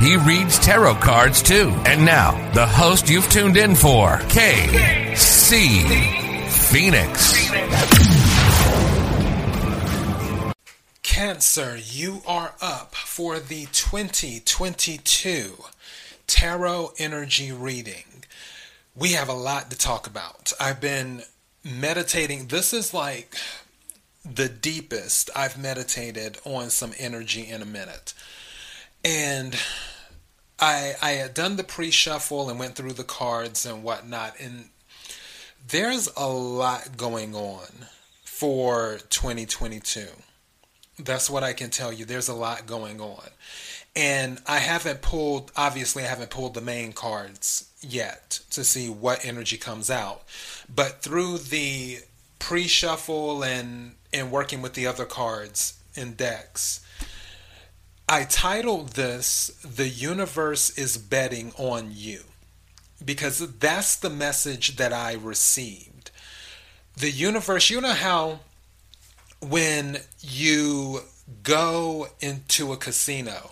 He reads tarot cards too. And now, the host you've tuned in for, KC Phoenix. Cancer, you are up for the 2022 Tarot Energy Reading. We have a lot to talk about. I've been meditating. This is like the deepest I've meditated on some energy in a minute. And I I had done the pre-shuffle and went through the cards and whatnot, and there's a lot going on for 2022. That's what I can tell you. There's a lot going on. And I haven't pulled, obviously, I haven't pulled the main cards yet to see what energy comes out. But through the pre shuffle and, and working with the other cards in decks, I titled this The Universe is Betting on You because that's the message that I received. The universe, you know how when you go into a casino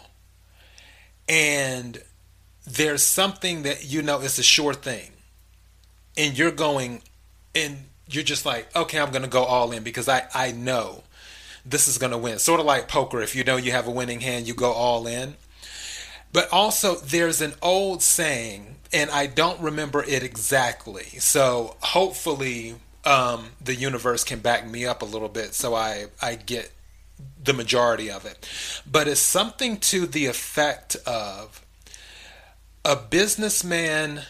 and there's something that you know is a sure thing and you're going and you're just like okay i'm going to go all in because i i know this is going to win. Sort of like poker. If you know you have a winning hand, you go all in. But also, there's an old saying, and I don't remember it exactly. So hopefully, um, the universe can back me up a little bit so I, I get the majority of it. But it's something to the effect of a businessman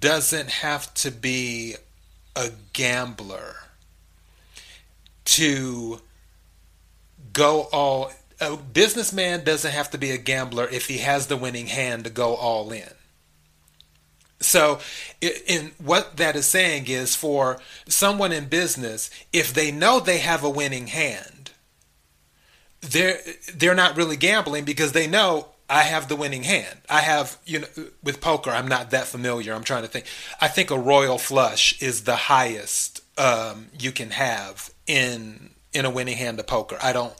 doesn't have to be a gambler to go all a businessman doesn't have to be a gambler if he has the winning hand to go all in. So, in what that is saying is for someone in business, if they know they have a winning hand, they're they're not really gambling because they know I have the winning hand. I have you know with poker, I'm not that familiar. I'm trying to think. I think a royal flush is the highest um, you can have in in a winning hand of poker. I don't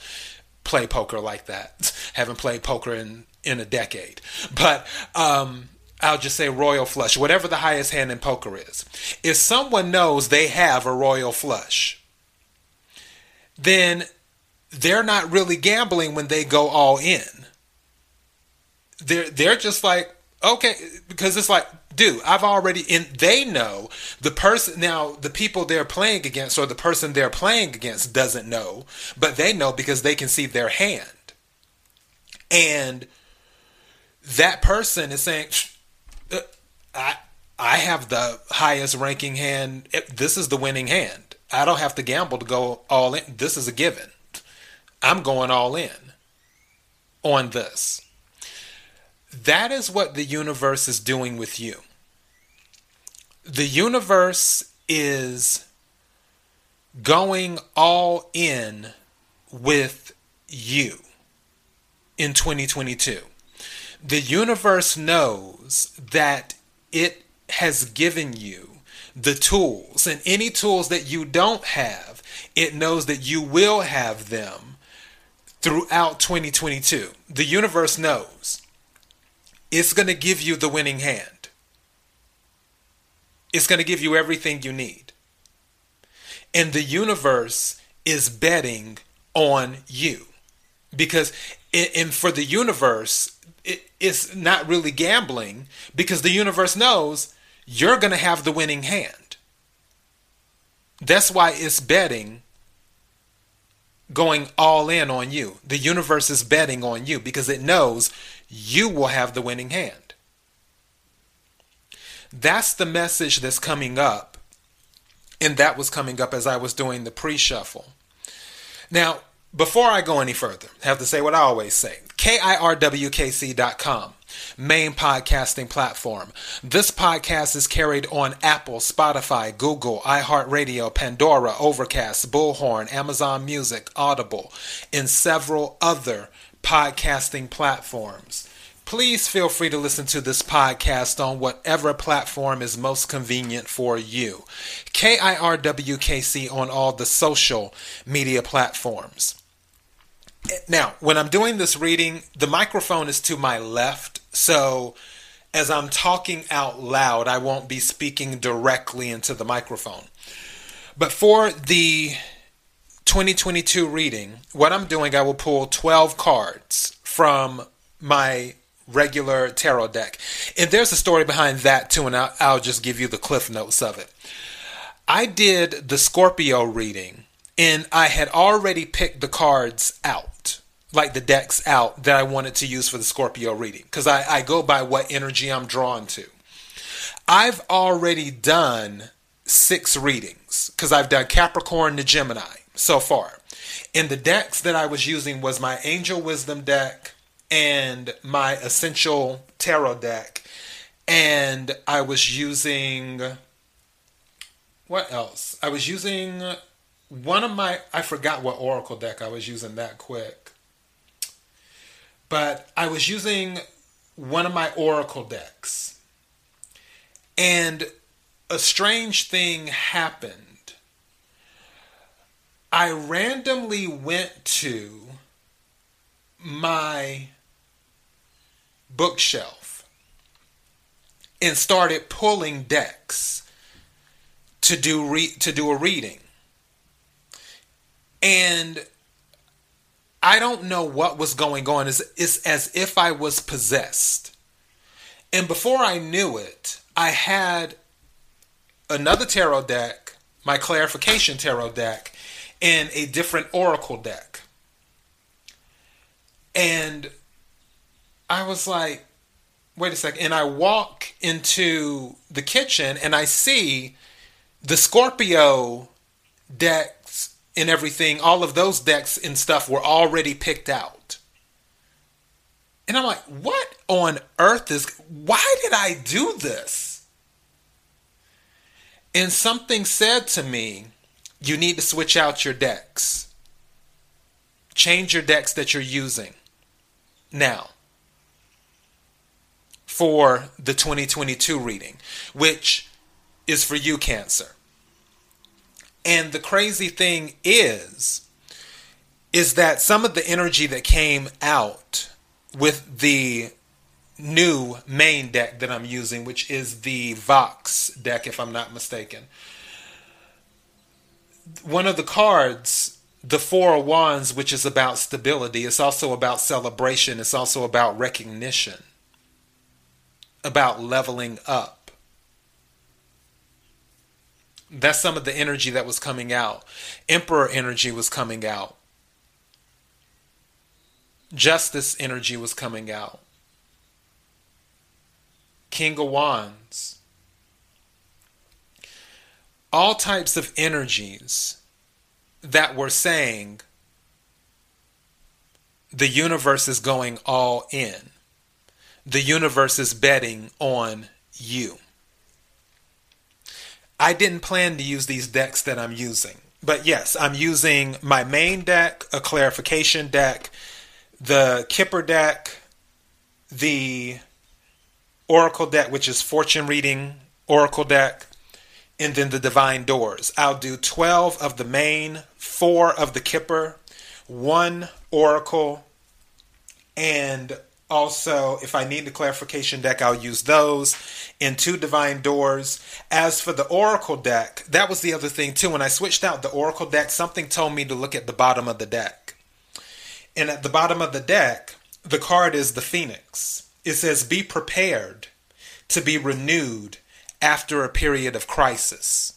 play poker like that. Haven't played poker in in a decade. But um, I'll just say royal flush, whatever the highest hand in poker is. If someone knows they have a royal flush, then they're not really gambling when they go all in. They're they're just like, okay, because it's like do. I've already and they know the person now the people they're playing against or the person they're playing against doesn't know, but they know because they can see their hand. And that person is saying uh, I I have the highest ranking hand. This is the winning hand. I don't have to gamble to go all in. This is a given. I'm going all in on this. That is what the universe is doing with you the universe is going all in with you in 2022. The universe knows that it has given you the tools, and any tools that you don't have, it knows that you will have them throughout 2022. The universe knows it's going to give you the winning hand. It's going to give you everything you need. And the universe is betting on you. Because, and for the universe, it's not really gambling because the universe knows you're going to have the winning hand. That's why it's betting going all in on you. The universe is betting on you because it knows you will have the winning hand. That's the message that's coming up. And that was coming up as I was doing the pre shuffle. Now, before I go any further, I have to say what I always say KIRWKC.com. main podcasting platform. This podcast is carried on Apple, Spotify, Google, iHeartRadio, Pandora, Overcast, Bullhorn, Amazon Music, Audible, and several other podcasting platforms. Please feel free to listen to this podcast on whatever platform is most convenient for you. KIRWKC on all the social media platforms. Now, when I'm doing this reading, the microphone is to my left, so as I'm talking out loud, I won't be speaking directly into the microphone. But for the 2022 reading, what I'm doing, I will pull 12 cards from my regular tarot deck. And there's a story behind that too, and I'll, I'll just give you the cliff notes of it. I did the Scorpio reading, and I had already picked the cards out, like the decks out that I wanted to use for the Scorpio reading, because I, I go by what energy I'm drawn to. I've already done six readings because I've done Capricorn to Gemini so far. And the decks that I was using was my Angel Wisdom deck, and my essential tarot deck and I was using what else? I was using one of my I forgot what oracle deck I was using that quick. But I was using one of my oracle decks. And a strange thing happened. I randomly went to my bookshelf and started pulling decks to do re- to do a reading. And I don't know what was going on. It's, it's as if I was possessed. And before I knew it, I had another tarot deck, my clarification tarot deck, and a different oracle deck. And I was like, wait a second. And I walk into the kitchen and I see the Scorpio decks and everything, all of those decks and stuff were already picked out. And I'm like, what on earth is, why did I do this? And something said to me, you need to switch out your decks. Change your decks that you're using now for the 2022 reading, which is for you, Cancer. And the crazy thing is, is that some of the energy that came out with the new main deck that I'm using, which is the Vox deck, if I'm not mistaken. One of the cards the Four of Wands, which is about stability, it's also about celebration, it's also about recognition, about leveling up. That's some of the energy that was coming out. Emperor energy was coming out. Justice energy was coming out. King of Wands. All types of energies that were saying the universe is going all in. The universe is betting on you. I didn't plan to use these decks that I'm using. But yes, I'm using my main deck, a clarification deck, the Kipper deck, the Oracle deck, which is fortune reading Oracle deck, and then the divine doors. I'll do 12 of the main, 4 of the kipper, 1 oracle, and also if I need the clarification deck, I'll use those, and 2 divine doors. As for the oracle deck, that was the other thing too. When I switched out the oracle deck, something told me to look at the bottom of the deck. And at the bottom of the deck, the card is the phoenix. It says, Be prepared to be renewed after a period of crisis.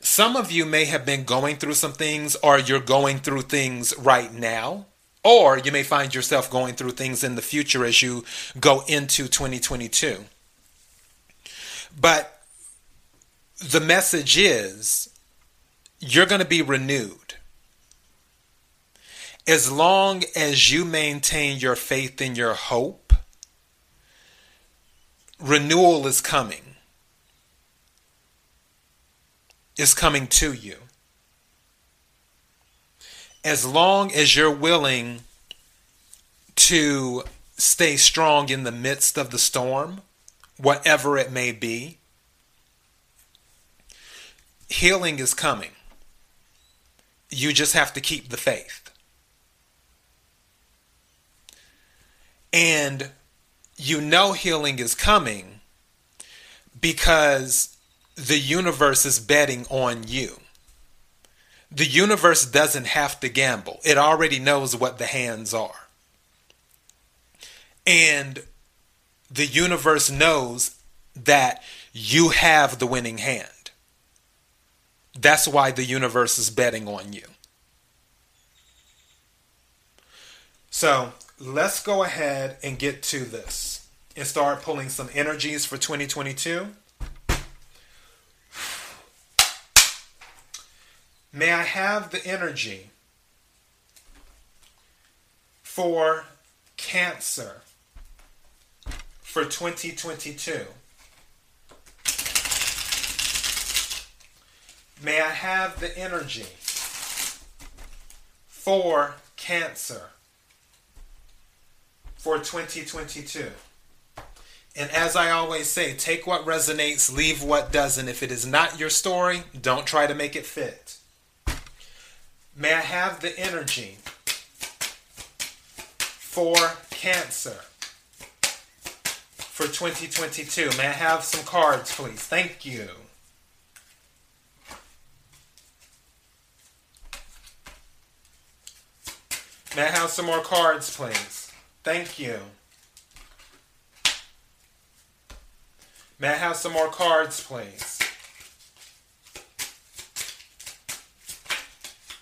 Some of you may have been going through some things, or you're going through things right now, or you may find yourself going through things in the future as you go into 2022. But the message is you're going to be renewed. As long as you maintain your faith and your hope, renewal is coming. Is coming to you. As long as you're willing to stay strong in the midst of the storm, whatever it may be, healing is coming. You just have to keep the faith. And you know healing is coming because the universe is betting on you. The universe doesn't have to gamble, it already knows what the hands are. And the universe knows that you have the winning hand. That's why the universe is betting on you. So let's go ahead and get to this and start pulling some energies for 2022. May I have the energy for Cancer for 2022? May I have the energy for Cancer for 2022? And as I always say, take what resonates, leave what doesn't. If it is not your story, don't try to make it fit. May I have the energy for Cancer for 2022? May I have some cards, please? Thank you. May I have some more cards, please? Thank you. May I have some more cards, please?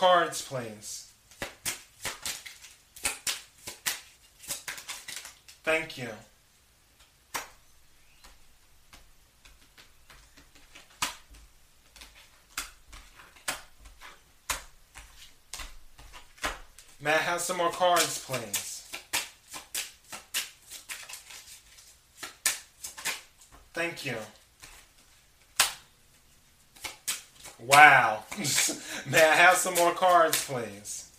cards, please? Thank you. May I have some more cards, please? Thank you. Wow. May I have some more cards, please?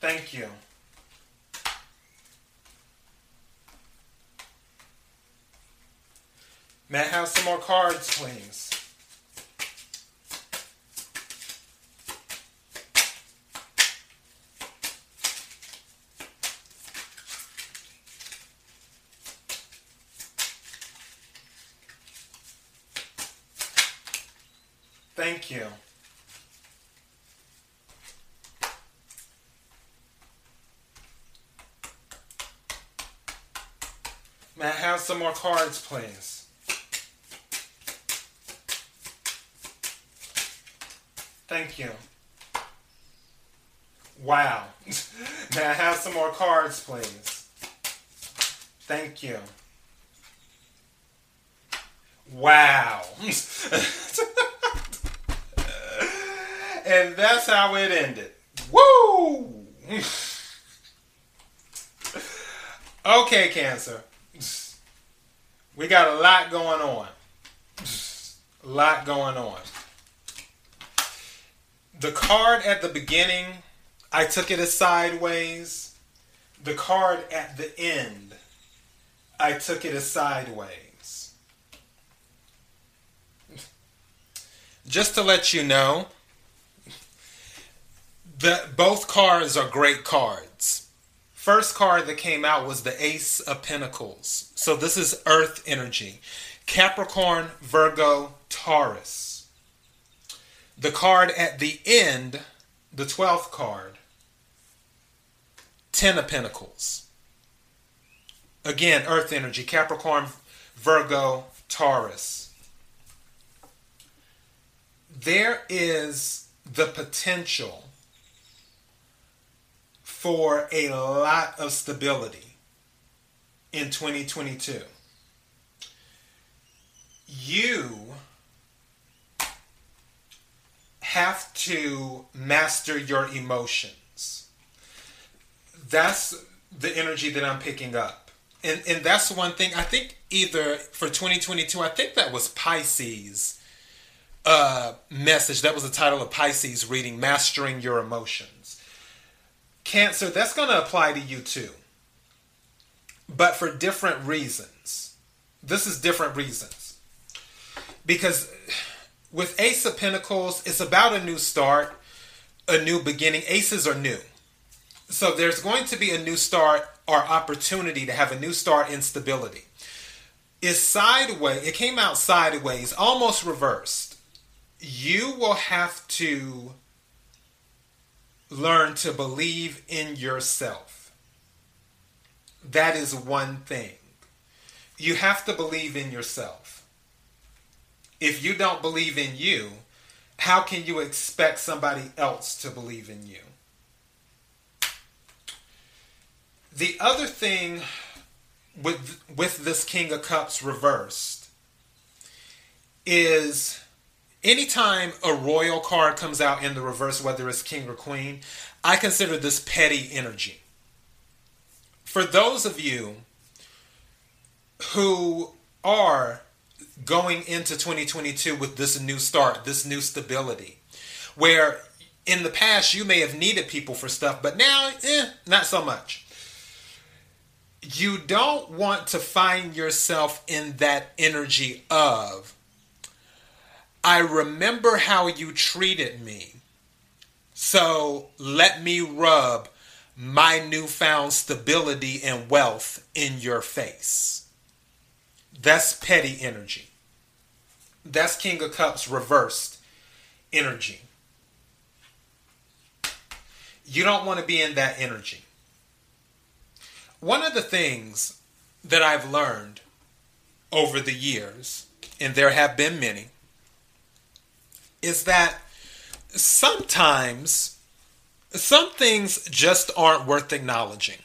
Thank you. May I have some more cards, please? Thank you. May I have some more cards, please? Thank you. Wow. May I have some more cards, please? Thank you. Wow. and that's how it ended. Woo! okay, Cancer. We got a lot going on. A lot going on. The card at the beginning, I took it as sideways. The card at the end, I took it as sideways. Just to let you know, the, both cards are great cards. First card that came out was the Ace of Pentacles. So this is Earth energy. Capricorn, Virgo, Taurus. the card at the end, the 12th card, Ten of Pentacles. Again, Earth energy, Capricorn, Virgo, Taurus. There is the potential for a lot of stability in 2022. You have to master your emotions. That's the energy that I'm picking up. And and that's one thing I think either for 2022 I think that was Pisces uh message that was the title of Pisces reading mastering your emotions. Cancer that's going to apply to you too. But for different reasons. This is different reasons. Because with Ace of Pentacles, it's about a new start, a new beginning. Aces are new. So there's going to be a new start or opportunity to have a new start in stability. Is sideways, it came out sideways, almost reversed. You will have to learn to believe in yourself. That is one thing. You have to believe in yourself if you don't believe in you, how can you expect somebody else to believe in you? The other thing with with this King of Cups reversed is anytime a royal card comes out in the reverse, whether it's king or queen, I consider this petty energy. For those of you who are going into 2022 with this new start, this new stability, where in the past you may have needed people for stuff, but now, eh, not so much. You don't want to find yourself in that energy of, I remember how you treated me, so let me rub my newfound stability and wealth in your face. That's petty energy. That's King of Cups reversed energy. You don't want to be in that energy. One of the things that I've learned over the years, and there have been many, is that sometimes some things just aren't worth acknowledging.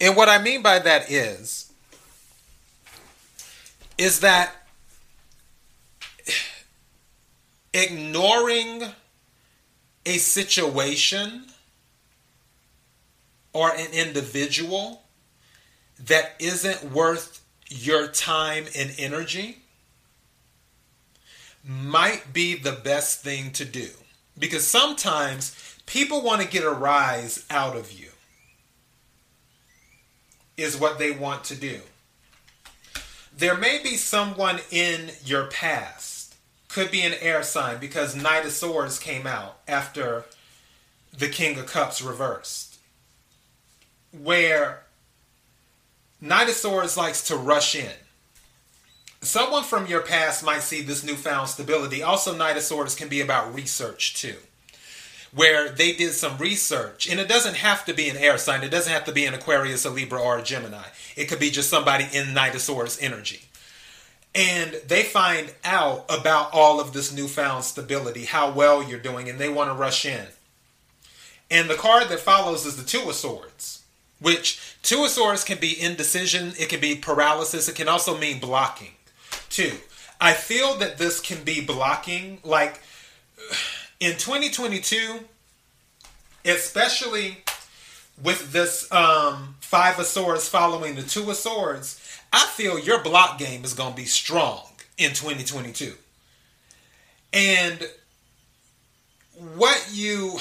And what I mean by that is is that ignoring a situation or an individual that isn't worth your time and energy might be the best thing to do. Because sometimes people want to get a rise out of you, is what they want to do there may be someone in your past, could be an air sign because Knight of Swords came out after the King of Cups reversed, where Knight of Swords likes to rush in. Someone from your past might see this newfound stability. Also, Knight of Swords can be about research too where they did some research. And it doesn't have to be an air sign, it doesn't have to be an Aquarius, a Libra, or a Gemini. It could be just somebody in Knight of Swords energy. And they find out about all of this newfound stability, how well you're doing, and they want to rush in. And the card that follows is the Two of Swords, which Two of Swords can be indecision, it can be paralysis, it can also mean blocking, too. I feel that this can be blocking, like in 2022, especially with this um, Five of Swords following the Two of Swords, I feel your block game is going to be strong in 2022. And what you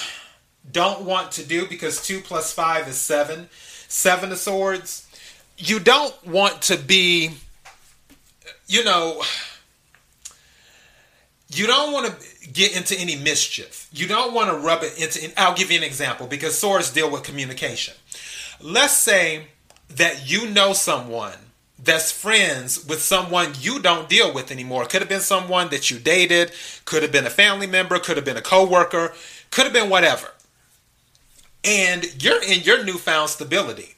don't want to do, because 2 plus 5 is 7, 7 of Swords, you don't want to be, you know, you don't want to get into any mischief. You don't want to rub it into. I'll give you an example because swords deal with communication. Let's say that you know someone that's friends with someone you don't deal with anymore. Could have been someone that you dated, could have been a family member, could have been a coworker, could have been whatever. And you're in your newfound stability.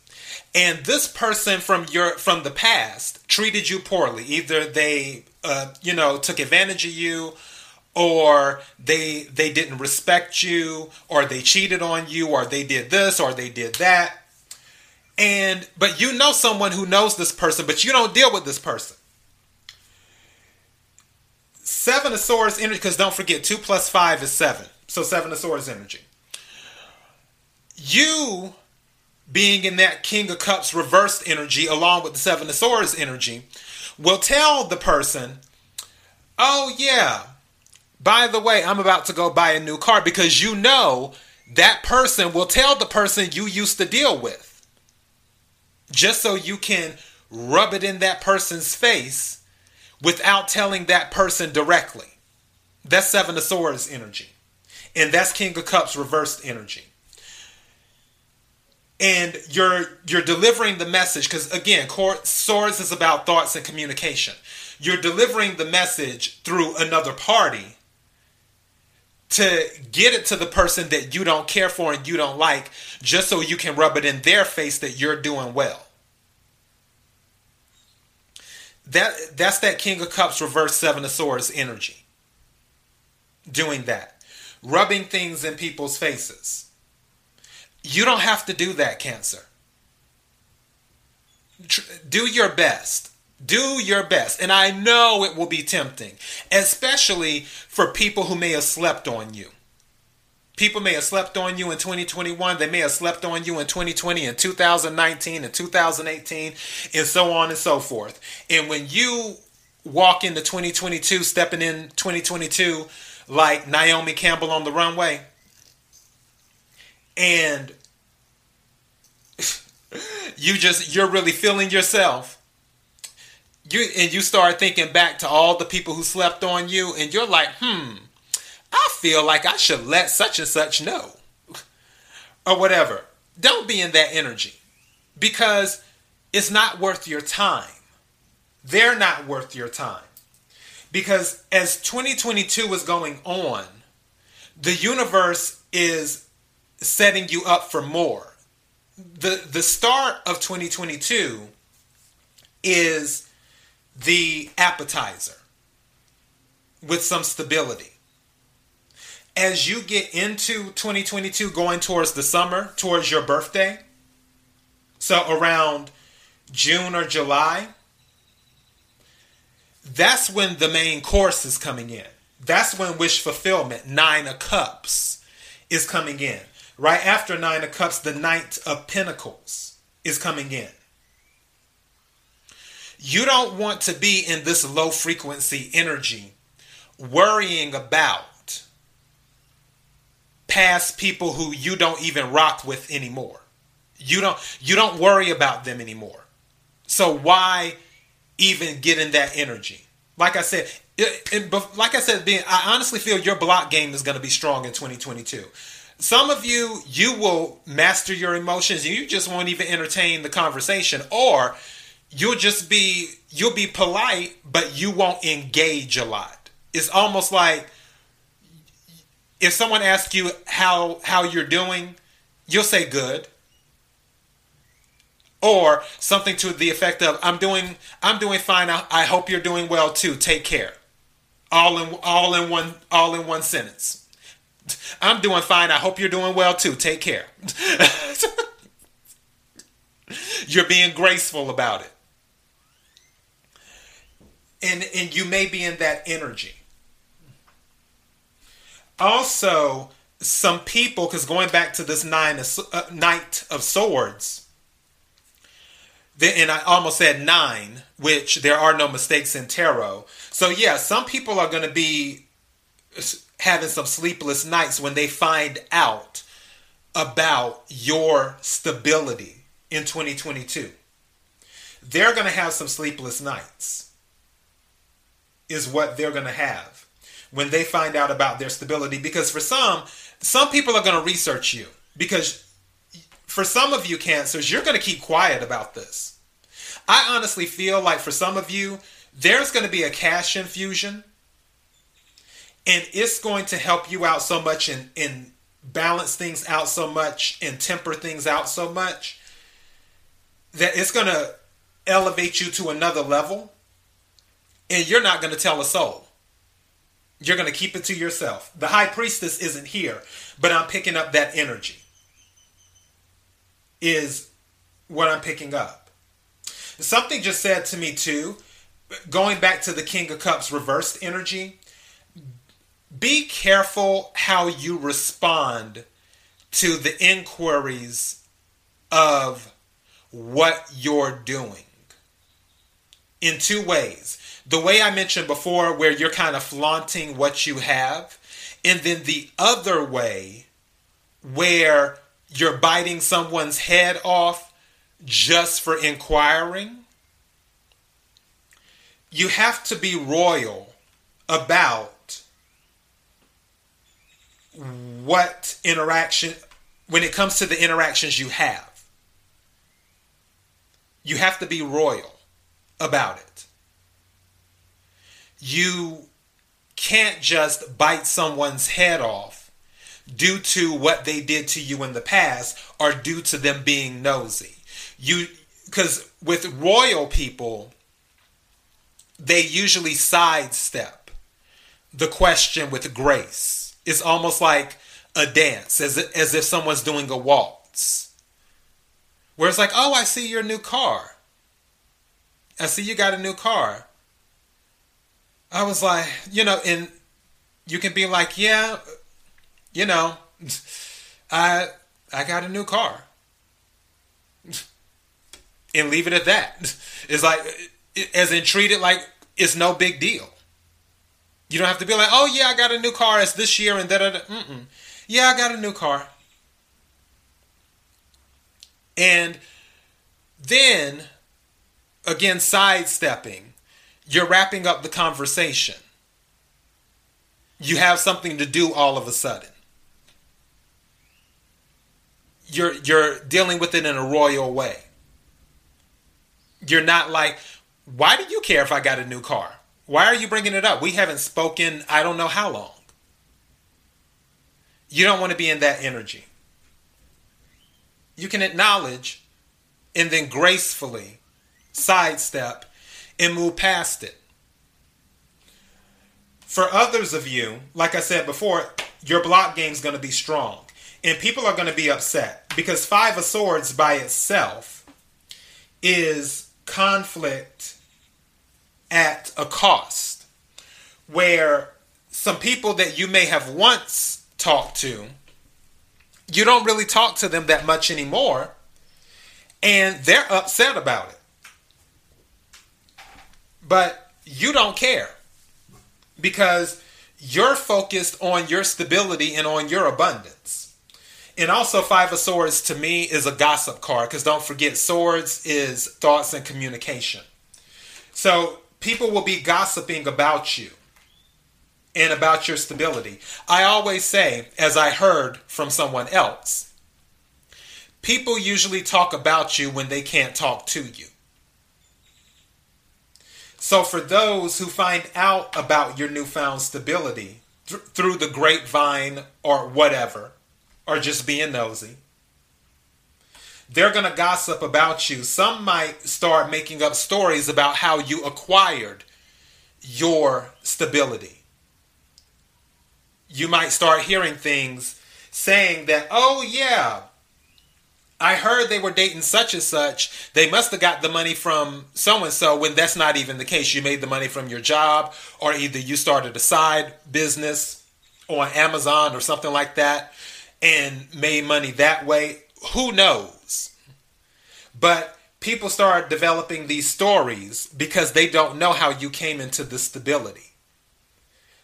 And this person from your from the past treated you poorly. Either they uh, you know took advantage of you or they they didn't respect you or they cheated on you or they did this or they did that. And but you know someone who knows this person but you don't deal with this person. Seven of swords energy because don't forget two plus five is seven. So seven of swords energy. You being in that king of cups reversed energy along with the seven of swords energy will tell the person oh yeah by the way, I'm about to go buy a new car because you know that person will tell the person you used to deal with. Just so you can rub it in that person's face without telling that person directly. That's Seven of Swords energy. And that's King of Cups reversed energy. And you're you're delivering the message because again, swords is about thoughts and communication. You're delivering the message through another party to get it to the person that you don't care for and you don't like just so you can rub it in their face that you're doing well. That that's that King of Cups reverse 7 of Swords energy. Doing that. Rubbing things in people's faces. You don't have to do that, Cancer. Do your best. Do your best. And I know it will be tempting, especially for people who may have slept on you. People may have slept on you in 2021. They may have slept on you in 2020 and 2019 and 2018 and so on and so forth. And when you walk into 2022, stepping in 2022 like Naomi Campbell on the runway, and you just, you're really feeling yourself. You and you start thinking back to all the people who slept on you and you're like hmm i feel like i should let such and such know or whatever. Don't be in that energy because it's not worth your time. They're not worth your time. Because as 2022 is going on the universe is setting you up for more the the start of 2022 is the appetizer with some stability. As you get into 2022, going towards the summer, towards your birthday, so around June or July, that's when the main course is coming in. That's when wish fulfillment, Nine of Cups, is coming in. Right after Nine of Cups, the Knight of Pentacles is coming in. You don't want to be in this low frequency energy worrying about past people who you don't even rock with anymore. You don't you don't worry about them anymore. So why even get in that energy? Like I said, it, like I said, being I honestly feel your block game is going to be strong in 2022. Some of you you will master your emotions and you just won't even entertain the conversation. Or you'll just be you'll be polite but you won't engage a lot. It's almost like if someone asks you how how you're doing you'll say good. Or something to the effect of i'm doing i'm doing fine. I, I hope you're doing well too. Take care. All in all in one all in one sentence i'm doing fine. I hope you're doing well too. Take care. You're being graceful about it. And and you may be in that energy. Also some people because going back to this nine of, uh, knight of swords and i almost said nine which there are no mistakes in tarot. So yeah some people are going to be having some sleepless nights when they find out about your stability in 2022 they're going to have some sleepless nights is what they're going to have when they find out about their stability. Because for some, some people are going to research you. Because for some of you, cancers, you're going to keep quiet about this. I honestly feel like for some of you, there's going to be a cash infusion and it's going to help you out so much and, and balance things out so much and temper things out so much that it's going to elevate you to another level and you're not going to tell a soul. You're going to keep it to yourself. The high priestess isn't here, but I'm picking up that energy. Is what I'm picking up. Something just said to me too, going back to the King of Cups reversed energy. Be careful how you respond to the inquiries of what you're doing in two ways. The way I mentioned before, where you're kind of flaunting what you have, and then the other way, where you're biting someone's head off just for inquiring. You have to be royal about what interaction, when it comes to the interactions you have. You have to be royal about it. You can't just bite someone's head off due to what they did to you in the past or due to them being nosy. You because with royal people they usually sidestep the question with grace. It's almost like a dance, as as if someone's doing a waltz. Where it's like, oh, I see your new car. I see you got a new car. I was like, you know, and you can be like, yeah, you know, I I got a new car. And leave it at that. It's like as in treat it like it's no big deal. You don't have to be like, oh yeah, I got a new car. It's this year and da da da. Yeah, I got a new car. And then again sidestepping, you're wrapping up the conversation. You have something to do all of a sudden. You're you're dealing with it in a royal way. You're not like, why do you care if I got a new car? Why are you bringing it up? We haven't spoken I don't know how long. You don't want to be in that energy. You can acknowledge and then gracefully sidestep, and move past it. For others of you, like I said before, your block game is going to be strong. And people are going to be upset because Five of Swords by itself is conflict at a cost. Where some people that you may have once talked to, you don't really talk to them that much anymore. And they're upset about it. But you don't care because you're focused on your stability and on your abundance. And also, Five of Swords to me is a gossip card because don't forget, swords is thoughts and communication. So people will be gossiping about you and about your stability. I always say, as I heard from someone else, people usually talk about you when they can't talk to you. So, for those who find out about your newfound stability th- through the grapevine or whatever, or just being nosy, they're going to gossip about you. Some might start making up stories about how you acquired your stability. You might start hearing things saying that, oh, yeah, I heard they were dating such and such. They must have got the money from so and so when that's not even the case. You made the money from your job, or either you started a side business on Amazon or something like that and made money that way. Who knows? But people start developing these stories because they don't know how you came into the stability.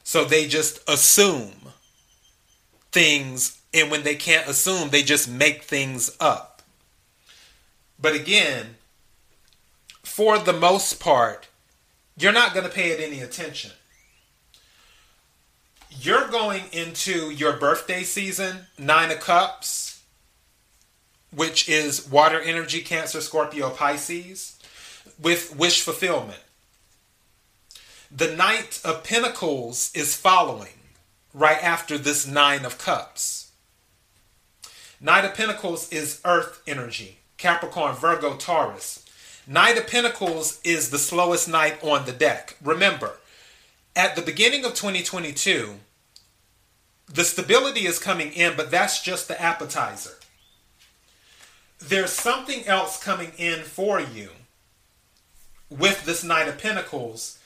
So they just assume things and when they can't assume, they just make things up. But again, for the most part, you're not going to pay it any attention. You're going into your birthday season, Nine of Cups, which is water energy, Cancer, Scorpio, Pisces. with wish fulfillment. The Knight of Pentacles is following right after this Nine of Cups. Knight of Pentacles is earth energy. Capricorn, Virgo, Taurus. Knight of Pentacles is the slowest knight on the deck. Remember, at the beginning of 2022, the stability is coming in, but that's just the appetizer. There's something else coming in for you with this Knight of Pentacles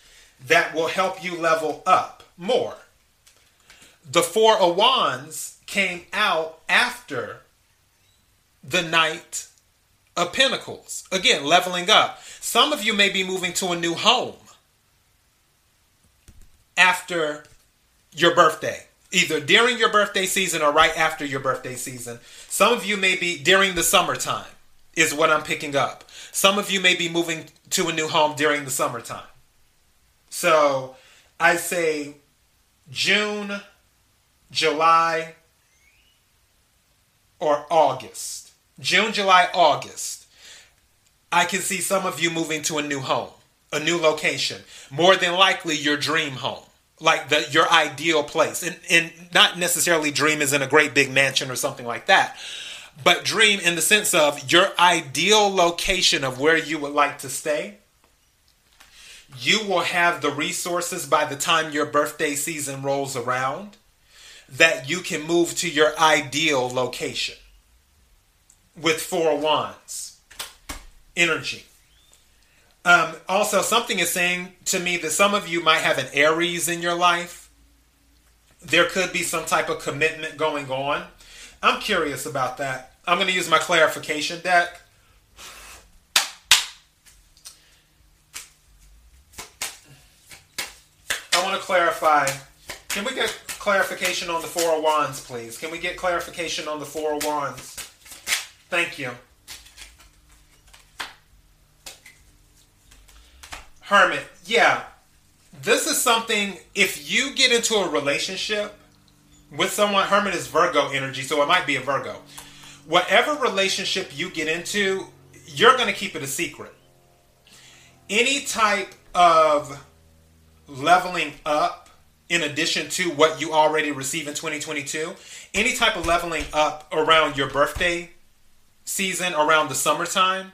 that will help you level up more. The Four of Wands came out after the Knight of Pentacles. Again, leveling up. Some of you may be moving to a new home after your birthday, either during your birthday season or right after your birthday season. Some of you may be during the summertime, is what I'm picking up. Some of you may be moving to a new home during the summertime. So I say June, July, or August. June, July, August. I can see some of you moving to a new home, a new location. More than likely your dream home. Like the your ideal place. And and not necessarily dream is in a great big mansion or something like that. But dream in the sense of your ideal location of where you would like to stay you will have the resources by the time your birthday season rolls around that you can move to your ideal location with four wands energy um, also something is saying to me that some of you might have an aries in your life there could be some type of commitment going on i'm curious about that i'm going to use my clarification deck I want to clarify. Can we get clarification on the Four of Wands, please? Can we get clarification on the Four of Wands? Thank you. Hermit, yeah. This is something, if you get into a relationship with someone, Hermit is Virgo energy, so it might be a Virgo. Whatever relationship you get into, you're going to keep it a secret. Any type of leveling up in addition to what you already receive in 2022, any type of leveling up around your birthday season, around the summertime,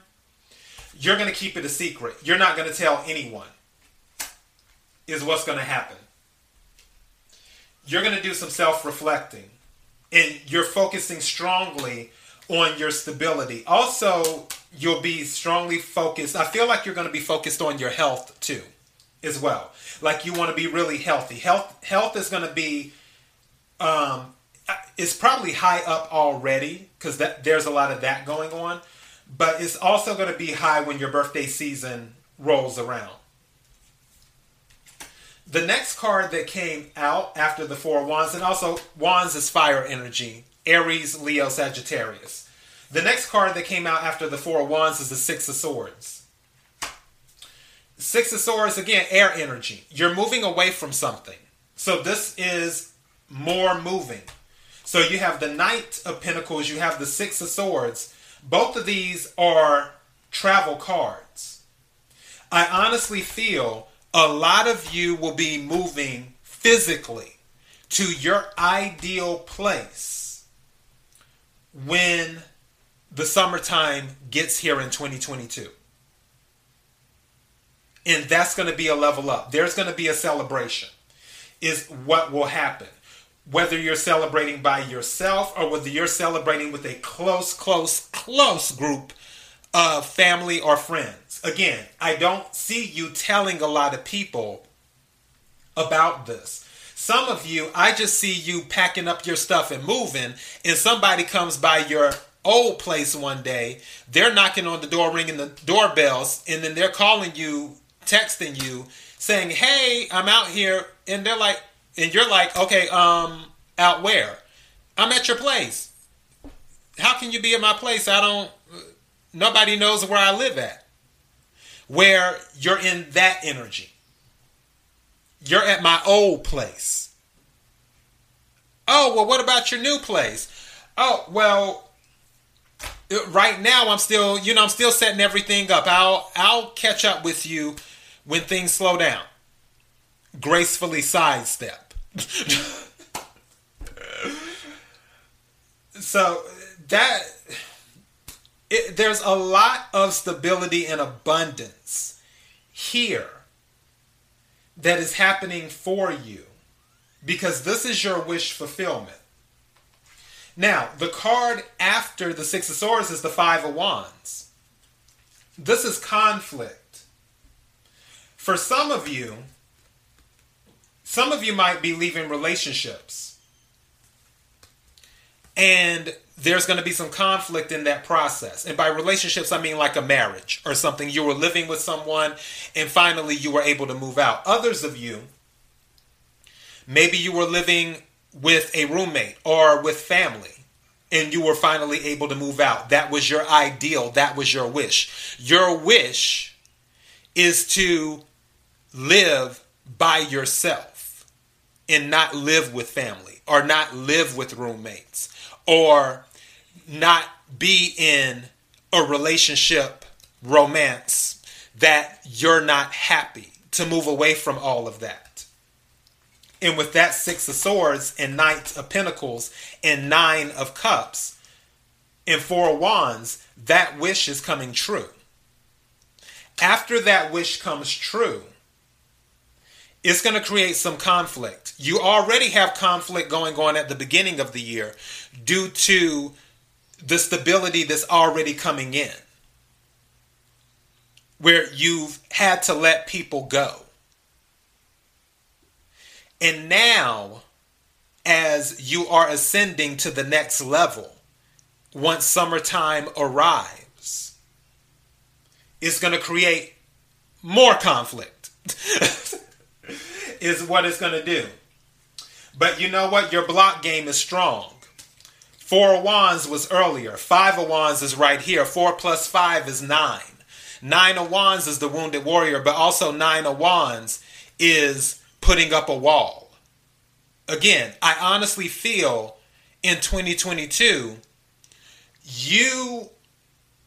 you're going to keep it a secret. You're not going to tell anyone, is what's going to happen. You're going to do some self reflecting and you're focusing strongly on your stability. Also, you'll be strongly focused. I feel like you're going to be focused on your health too, as well like you want to be really healthy. Health health is going to be um it's probably high up already cuz that there's a lot of that going on, but it's also going to be high when your birthday season rolls around. The next card that came out after the four wands, and also wands is fire energy, Aries, Leo, Sagittarius. The next card that came out after the four wands is the six of swords. Six of Swords, again, air energy. You're moving away from something. So this is more moving. So you have the Knight of Pentacles, you have the Six of Swords. Both of these are travel cards. I honestly feel a lot of you will be moving physically to your ideal place when the summertime gets here in 2022 and that's going to be a level up. There's going to be a celebration, is what will happen. Whether you're celebrating by yourself or whether you're celebrating with a close, close, close group of family or friends. Again, I don't see you telling a lot of people about this. Some of you, I just see you packing up your stuff and moving, and somebody comes by your old place one day. They're knocking on the door, ringing the doorbells, and then they're calling you texting you saying, "Hey, I'm out here," and they're like, and you're like, "Okay, um, out where? I'm at your place. How can you be at my place? I don't. Nobody knows where I live at. Where you're in that energy. You're at my old place. Oh well, what about your new place? Oh well, right now I'm still, you know, I'm still setting everything up. I'll I'll catch up with you when things slow down. Gracefully sidestep. so that it, there's a lot of stability and abundance here that is happening for you because this is your wish fulfillment. Now, the card after the Six of Swords is the Five of Wands. This is conflict. For some of you, some of you might be leaving relationships. And there's going to be some conflict in that process. And by relationships, I mean like a marriage or something. You were living with someone and finally you were able to move out. Others of you, maybe you were living with a roommate or with family and you were finally able to move out. That was your ideal. That was your wish. Your wish is to live by yourself and not live with family or not live with roommates or not be in a relationship romance that you're not happy to move away from all of that. And with that Six of Swords and Knight of Pentacles and Nine of Cups and Four of Wands, that wish is coming true. After that wish comes true, it's going to create some conflict. You already have conflict going on at the beginning of the year due to the stability that's already coming in, where you've had to let people go. And now, as you are ascending to the next level, once summertime arrives, it's going to create more conflict, is what it's going to do. But you know what? Your block game is strong. Four of Wands was earlier. Five of Wands is right here. Four plus five is nine. Nine of Wands is the wounded warrior, but also Nine of Wands is putting up a wall. Again, I honestly feel in 2022, you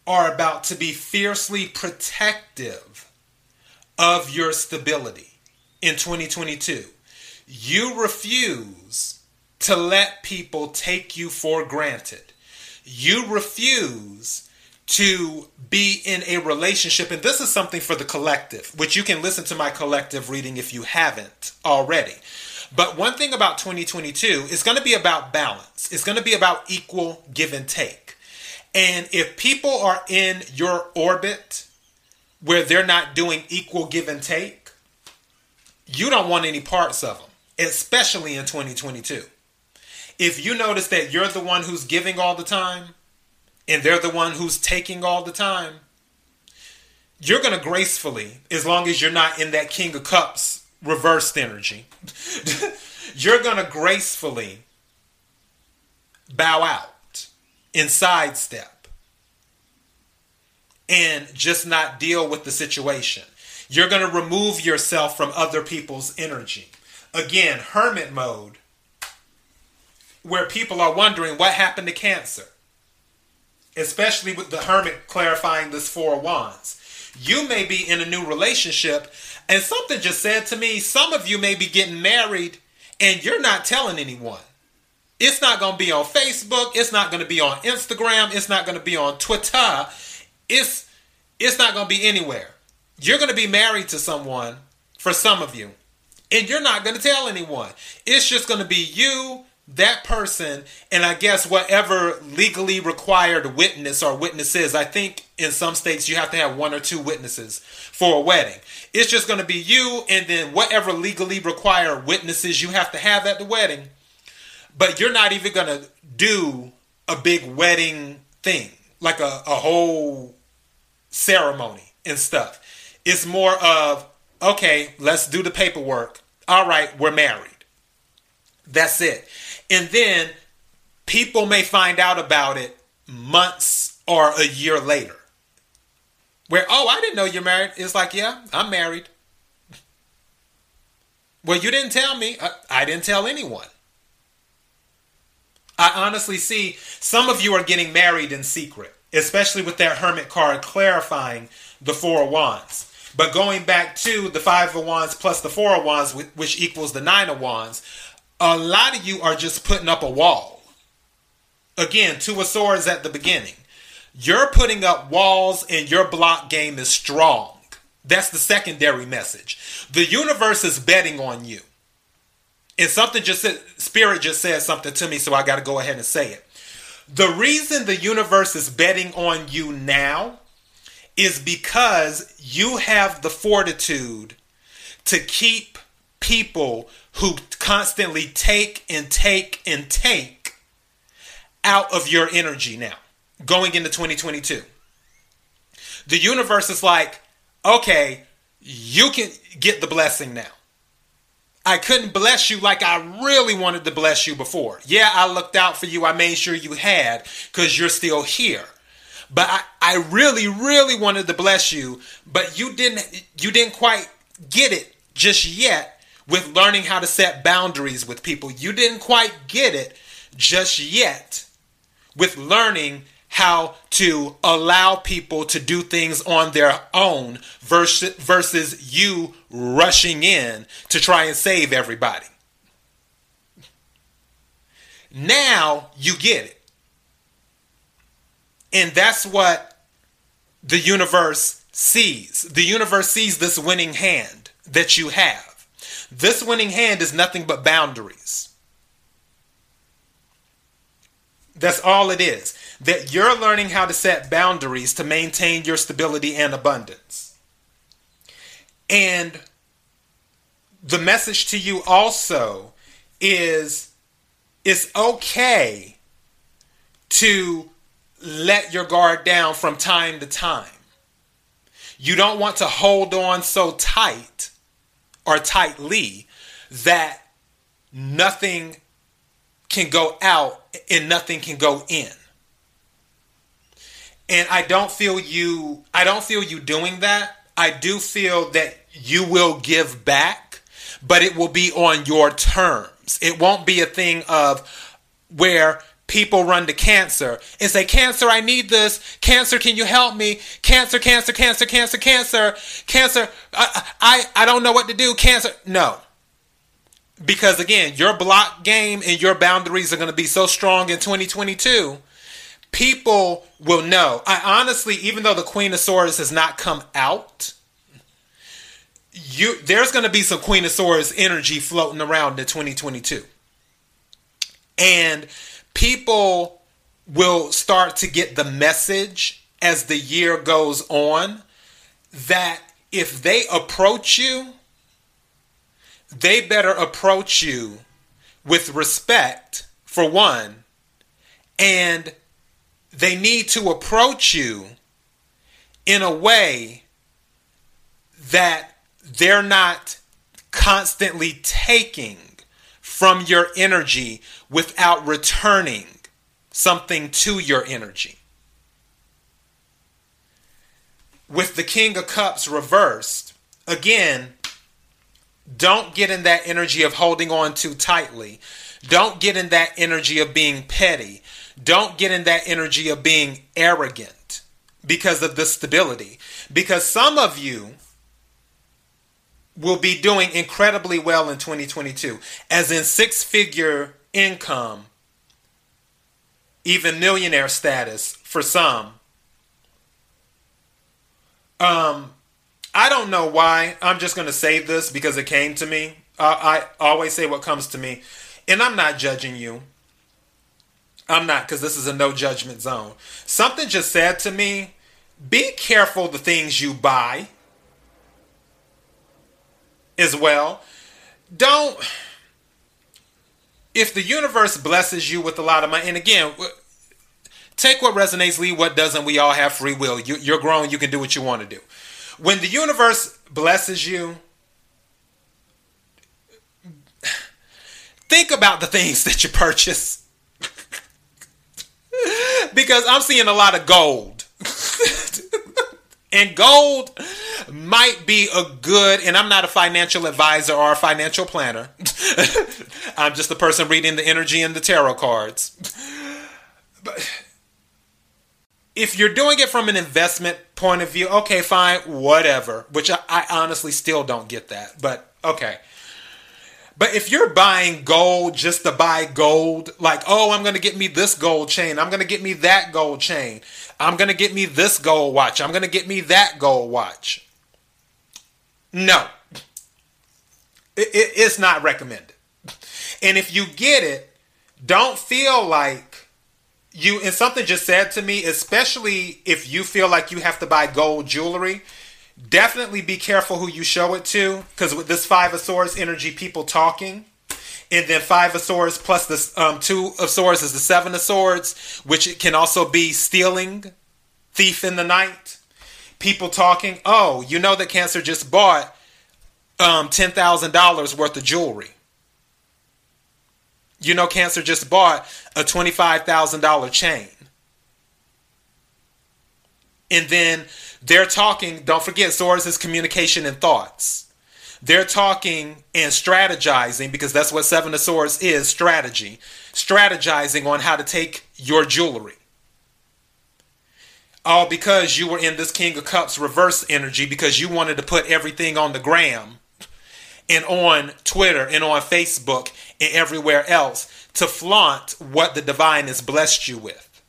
are about to be fiercely protective of your stability in 2022. You refuse to let people take you for granted. You refuse to be in a relationship, and this is something for the collective, which you can listen to my collective reading if you haven't already. But one thing about 2022 is going to be about balance. It's going to be about equal give and take. And if people are in your orbit where they're not doing equal give and take, you don't want any parts of them, especially in 2022 if you notice that you're the one who's giving all the time and they're the one who's taking all the time, you're going to gracefully, as long as you're not in that King of Cups reversed energy, you're going to gracefully bow out and sidestep and just not deal with the situation. You're going to remove yourself from other people's energy. Again, hermit mode where people are wondering what happened to cancer, especially with the hermit clarifying this four wands. You may be in a new relationship, and something just said to me some of you may be getting married and you're not telling anyone. It's not going to be on Facebook, it's not going to be on Instagram, it's not going to be on Twitter. It's it's not going to be anywhere. You're going to be married to someone for some of you, and you're not going to tell anyone. It's just going to be you that person and I guess whatever legally required witness or witnesses. I think in some states you have to have one or two witnesses for a wedding. It's just going to be you and then whatever legally required witnesses you have to have at the wedding. But you're not even going to do a big wedding thing, like a, a whole ceremony and stuff. It's more of, okay, let's do the paperwork. All right, we're married. That's it. And then people may find out about it months or a year later. Where, oh, I didn't know you're married. It's like, yeah, I'm married. Well, you didn't tell me. I, I didn't tell anyone. I honestly see some of you are getting married in secret, especially with that Hermit card clarifying the Four of Wands. But going back to the Five of Wands plus the Four of Wands, which equals the Nine of Wands, a lot of you are just putting up a wall. Again, Two of Swords at the beginning. You're putting up walls and your block game is strong. That's the secondary message. The universe is betting on you. And something just Spirit just said something to me, so I got to go ahead and say it. The reason the universe is betting on you now is because you have the fortitude to keep people who constantly take and take and take out of your energy now going into 2022. The universe is like, okay, you can get the blessing now. I couldn't bless you like I really wanted to bless you before. Yeah, I looked out for you. I made sure you had because you're still here. But I, I really, really wanted to bless you, but you didn't you didn't quite get it just yet with learning how to set boundaries with people. You didn't quite get it just yet with learning how to allow people to do things on their own versus, versus you rushing in to try and save everybody. Now you get it. And that's what the universe sees. The universe sees this winning hand that you have. This winning hand is nothing but boundaries. That's all it is. That you're learning how to set boundaries to maintain your stability and abundance. And the message to you also is it's okay to let your guard down from time to time. You don't want to hold on so tight or tightly that nothing can go out and nothing can go in. And I don't feel you I don't feel you doing that. I do feel that you will give back, but it will be on your terms. It won't be a thing of where people run to cancer and say, Cancer, I need this. Cancer, can you help me? Cancer, cancer, cancer, cancer, cancer, cancer. I, I, I don't know what to do. Cancer. No. Because again, your block game and your boundaries are going to be so strong in 2022. People will know. I honestly, even though the Queen of Swords has not come out, you there's going to be some Queen of Swords energy floating around in 2022. And people will start to get the message as the year goes on that if they approach you, they better approach you with respect, for one, and they need to approach you in a way that they're not constantly taking from your energy without returning something to your energy. With the King of Cups reversed, again, don't get in that energy of holding on too tightly. Don't get in that energy of being petty. Don't get in that energy of being arrogant because of the stability. Because some of you will be doing incredibly well in 2022, as in six figure income, even millionaire status for some. Um, I don't know why. I'm just going to say this because it came to me. I always say what comes to me, and I'm not judging you. I'm not because this is a no judgment zone. Something just said to me be careful the things you buy as well. Don't. If the universe blesses you with a lot of money, and again, take what resonates, leave what doesn't. We all have free will. You, you're grown, you can do what you want to do. When the universe blesses you, think about the things that you purchase. because I'm seeing a lot of gold. and gold might be a good, and I'm not a financial advisor or a financial planner. I'm just a person reading the energy and the tarot cards. But if you're doing it from an investment point of view, okay, fine, whatever. Which I, I honestly still don't get that, but okay. But if you're buying gold just to buy gold, like, oh, I'm going to get me this gold chain, I'm going to get me that gold chain, I'm going to get me this gold watch, I'm going to get me that gold watch. No, it, it, it's not recommended. And if you get it, don't feel like you, and something just said to me, especially if you feel like you have to buy gold jewelry definitely be careful who you show it to because with this five of swords energy people talking. And then five of swords plus the um, two of swords is the seven of swords which it can also be stealing thief in the night people talking. Oh you know that cancer just bought um, $10000 worth of jewelry. You know cancer just bought a $25000 chain. And then they're talking, don't forget, swords is communication and thoughts. They're talking and strategizing because that's what Seven of Swords is strategy. Strategizing on how to take your jewelry. All because you were in this King of Cups reverse energy because you wanted to put everything on the gram and on Twitter and on Facebook and everywhere else to flaunt what the divine has blessed you with.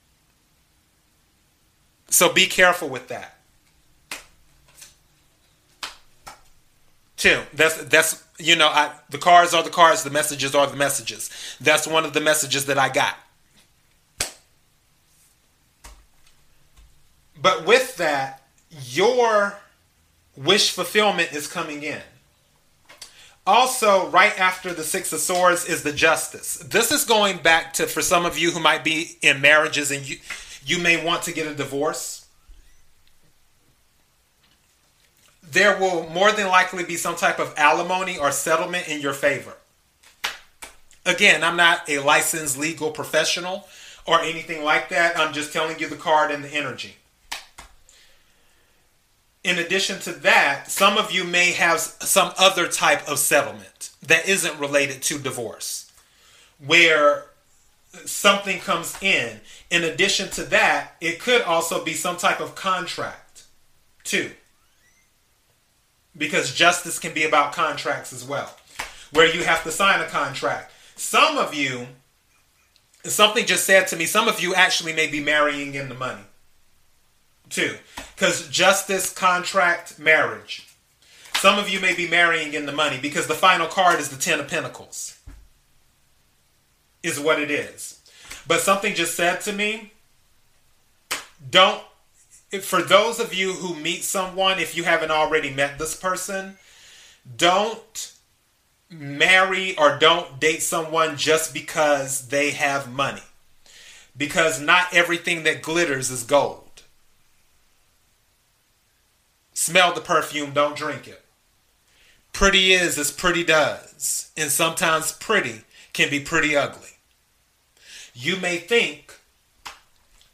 So be careful with that. That's that's you know, I the cards are the cards, the messages are the messages. That's one of the messages that I got. But with that, your wish fulfillment is coming in. Also, right after the Six of Swords is the Justice. This is going back to for some of you who might be in marriages and you you may want to get a divorce there will more than likely be some type of alimony or settlement in your favor. Again, I'm not a licensed legal professional or anything like that. I'm just telling you the card and the energy. In addition to that, some of you may have some other type of settlement that isn't related to divorce, where something comes in. In addition to that, it could also be some type of contract, too because justice can be about contracts as well, where you have to sign a contract. Some of you, something just said to me, some of you actually may be marrying in the money too, because justice, contract, marriage. Some of you may be marrying in the money because the final card is the Ten of Pentacles, is what it is. But something just said to me, don't for those of you who meet someone, if you haven't already met this person, don't marry or don't date someone just because they have money. Because not everything that glitters is gold. Smell the perfume, don't drink it. Pretty is as pretty does. And sometimes pretty can be pretty ugly. You may think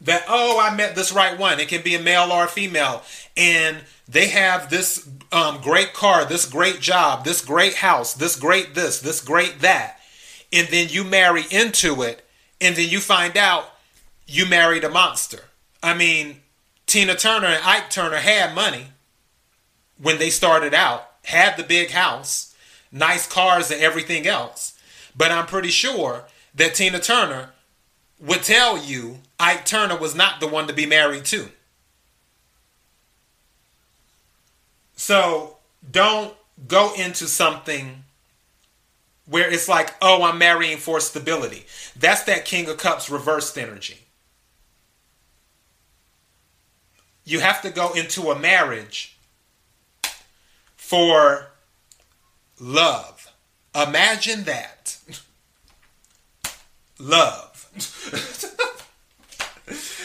that oh i met this right one. It can be a male or a female. And they have this um, great car this great job this great house this great this this great that. And then you marry into it and then you find out you married a monster. I mean tina turner and ike turner had money when they started out had the big house nice cars and everything else. But i'm pretty sure that tina turner would tell you Ike Turner was not the one to be married to. So don't go into something where it's like, oh, I'm marrying for stability. That's that King of Cups reversed energy. You have to go into a marriage for love. Imagine that. love.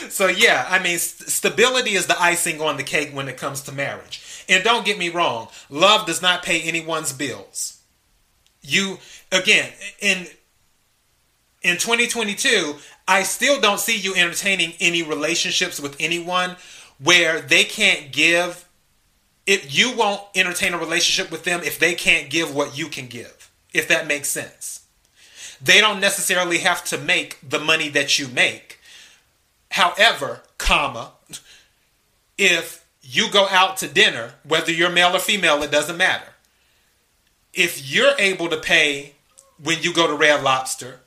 so yeah, I mean, st- stability is the icing on the cake when it comes to marriage. And don't get me wrong, love does not pay anyone's bills. You again in in 2022, I still don't see you entertaining any relationships with anyone where they can't give if you won't entertain a relationship with them if they can't give what you can give. If that makes sense. They don't necessarily have to make the money that you make However, comma, if you go out to dinner, whether you're male or female, it doesn't matter. If you're able to pay when you go to Red Lobster,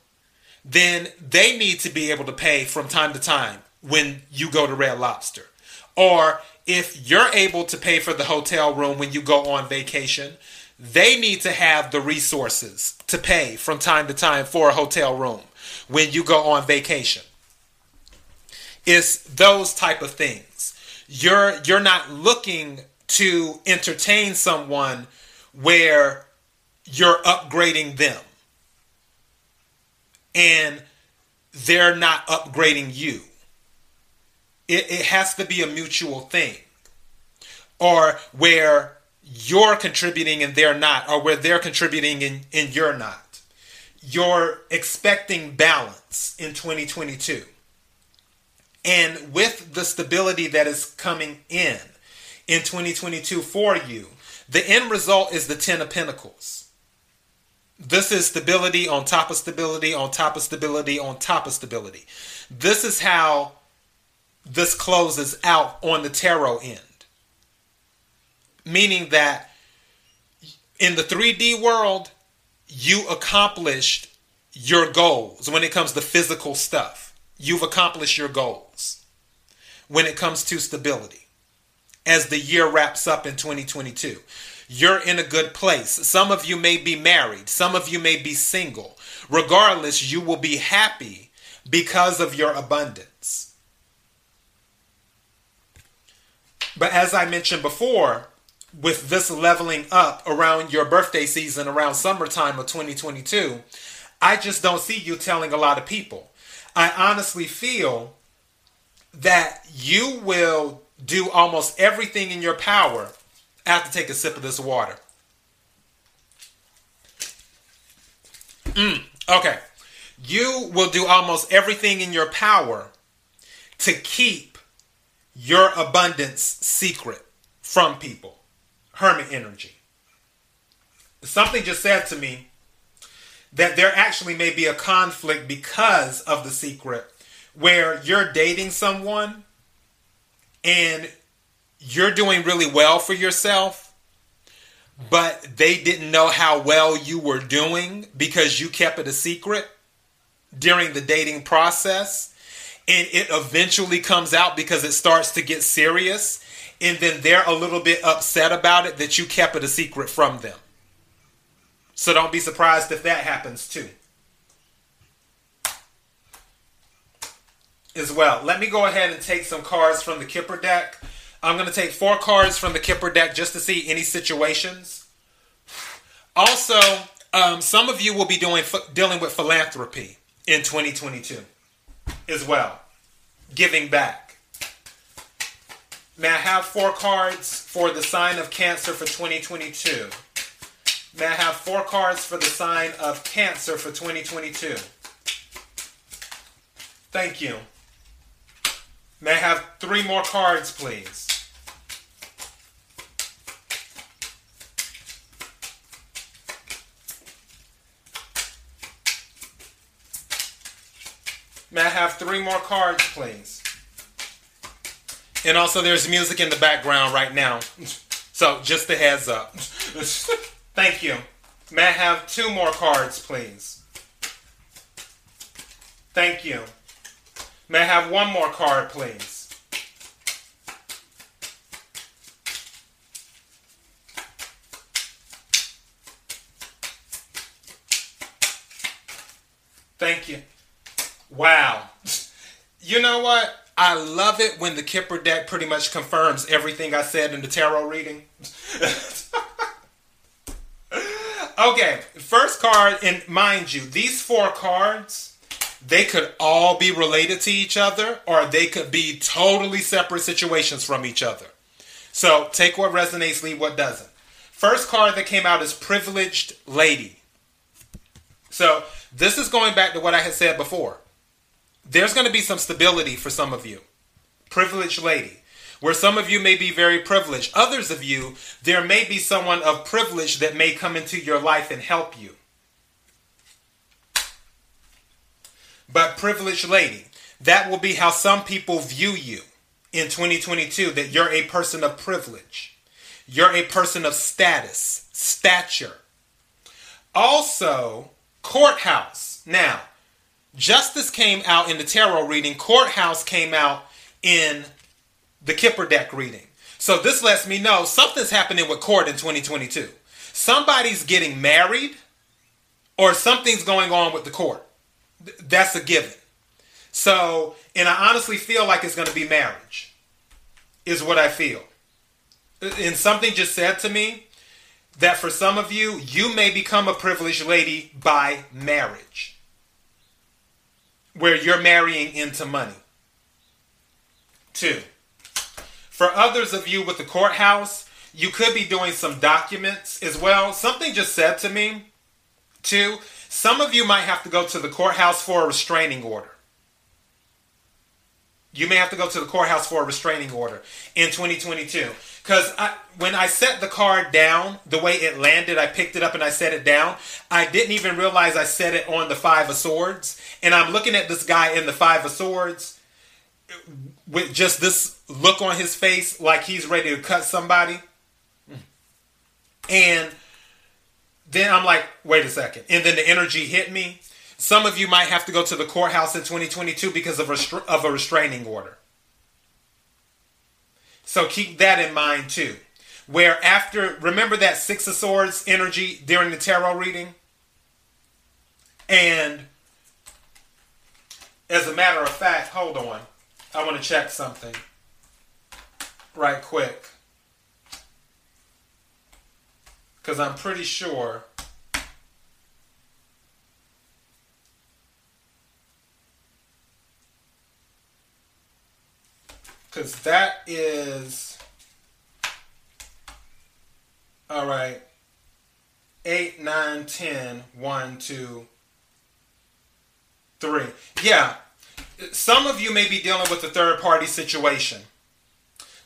then they need to be able to pay from time to time when you go to Red Lobster. Or if you're able to pay for the hotel room when you go on vacation, they need to have the resources to pay from time to time for a hotel room when you go on vacation. It's those type of things. You're you're not looking to entertain someone where you're upgrading them and they're not upgrading you. It, it has to be a mutual thing. Or where you're contributing and they're not, or where they're contributing and, and you're not. You're expecting balance in 2022. And with the stability that is coming in in 2022 for you, the end result is the 10 of Pentacles. This is stability on top of stability on top of stability on top of stability. This is how this closes out on the tarot end. Meaning that in the 3D world, you accomplished your goals when it comes to physical stuff. You've accomplished your goals when it comes to stability as the year wraps up in 2022 you're in a good place. Some of you may be married, some of you may be single. Regardless, you will be happy because of your abundance. But as I mentioned before, with this leveling up around your birthday season, around summertime of 2022, I just don't see you telling a lot of people. I honestly feel that you will do almost everything in your power I have to take a sip of this water. Mm, okay. You will do almost everything in your power to keep your abundance secret from people. Hermit energy. Something just said to me that there actually may be a conflict because of the secret where you're dating someone and you're doing really well for yourself, but they didn't know how well you were doing because you kept it a secret during the dating process. And it eventually comes out because it starts to get serious. And then they're a little bit upset about it that you kept it a secret from them. So don't be surprised if that happens too. As well. Let me go ahead and take some cards from the Kipper deck. I'm going to take four cards from the Kipper deck just to see any situations. Also, um, some of you will be doing dealing with philanthropy in 2022 as well, giving back. May I have four cards for the sign of Cancer for 2022? May I have four cards for the sign of Cancer for 2022? Thank you. May I have three more cards, please? May I have three more cards, please? And also, there's music in the background right now. So, just a heads up. Thank you. May I have two more cards, please? Thank you. May I have one more card, please? Thank you. Wow. You know what? I love it when the Kipper deck pretty much confirms everything I said in the tarot reading. okay, first card, and mind you, these four cards, they could all be related to each other or they could be totally separate situations from each other. So take what resonates, leave what doesn't. First card that came out is Privileged Lady. So this is going back to what I had said before there's going to be some stability for some of you. Privileged lady. Where some of you may be very privileged, others of you, there may be someone of privilege that may come into your life and help you. But privileged lady. that will be how some people view you in 2022 that you're a person of privilege, you're a person of status, stature. Also, courthouse. Now, justice came out in the tarot reading, courthouse came out in the Kipper deck reading. So this lets me know something's happening with court in 2022. Somebody's getting married or something's going on with the court. That's a given. So, and I honestly feel like it's going to be marriage, is what I feel. And something just said to me that for some of you, you may become a privileged lady by marriage, where you're marrying into money. Two, for others of you with the courthouse, you could be doing some documents as well. Something just said to me, too. Some of you might have to go to the courthouse for a restraining order. You may have to go to the courthouse for a restraining order in 2022. Because when I set the card down, the way it landed, I picked it up and I set it down. I didn't even realize I set it on the Five of Swords. And I'm looking at this guy in the Five of Swords with just this look on his face like he's ready to cut somebody. And then I'm like, wait a second. And then the energy hit me. Some of you might have to go to the courthouse in 2022 because of, restra- of a restraining order. So keep that in mind too. Where after, remember that Six of Swords energy during the tarot reading? And as a matter of fact, hold on. I want to check something right quick. Because I'm pretty sure Because that is. All right. 8, 9, 10, 1, 2, 3. Yeah. Some of you may be dealing with a third party situation.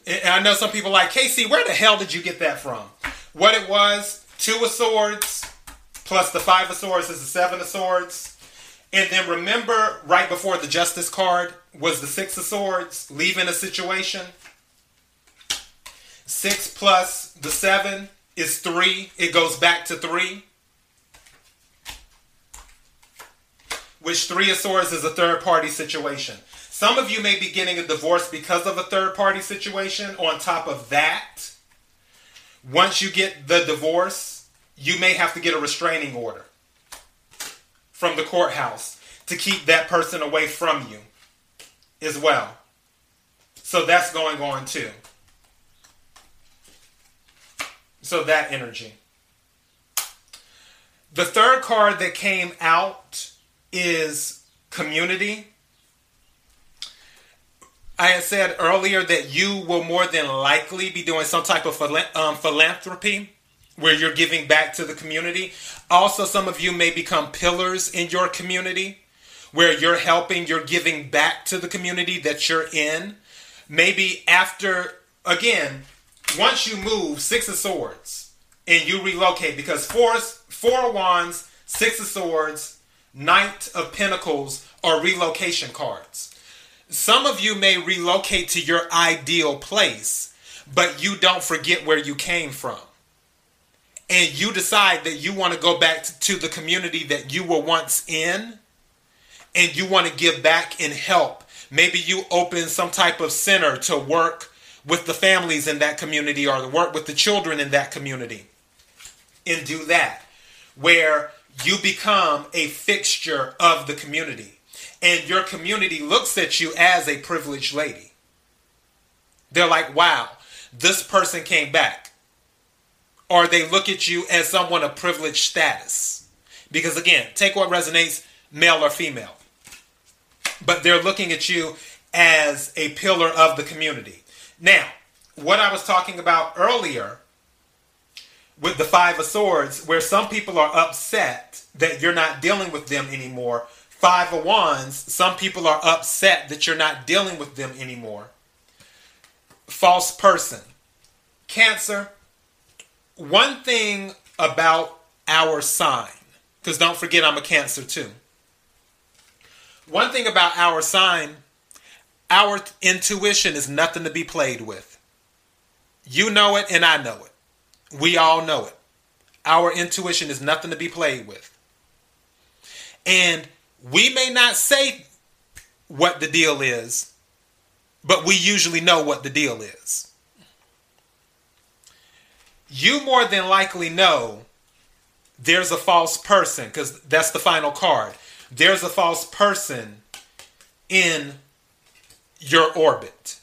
And I know some people like, Casey, where the hell did you get that from? What it was, two of swords, plus the five of swords is the seven of swords. And then remember, right before the justice card was the six of swords, leaving a situation. Six plus the seven is three. It goes back to three. Which three of swords is a third party situation. Some of you may be getting a divorce because of a third party situation. On top of that, once you get the divorce, you may have to get a restraining order from the courthouse to keep that person away from you as well. So that's going on too. So that energy. The third card that came out is community. I had said earlier that you will more than likely be doing some type of um, philanthropy where you're giving back to the community. Also, some of you may become pillars in your community where you're helping, you're giving back to the community that you're in. Maybe after, again, once you move, Six of Swords, and you relocate, because four, four of Wands, Six of Swords, Knight of Pentacles are relocation cards. Some of you may relocate to your ideal place, but you don't forget where you came from and you decide that you want to go back to the community that you were once in and you want to give back and help, maybe you open some type of center to work with the families in that community or work with the children in that community and do that where you become a fixture of the community and your community looks at you as a privileged lady. They're like, wow, this person came back or they look at you as someone of privileged status. Because again, take what resonates, male or female. But they're looking at you as a pillar of the community. Now, what I was talking about earlier with the Five of Swords, where some people are upset that you're not dealing with them anymore. Five of Wands, some people are upset that you're not dealing with them anymore. False person. Cancer, one thing about our sign, because don't forget I'm a Cancer too. One thing about our sign our intuition is nothing to be played with. You know it, and I know it. We all know it. Our intuition is nothing to be played with. And we may not say what the deal is, but we usually know what the deal is. You more than likely know there's a false person because that's the final card. There's a false person in your orbit.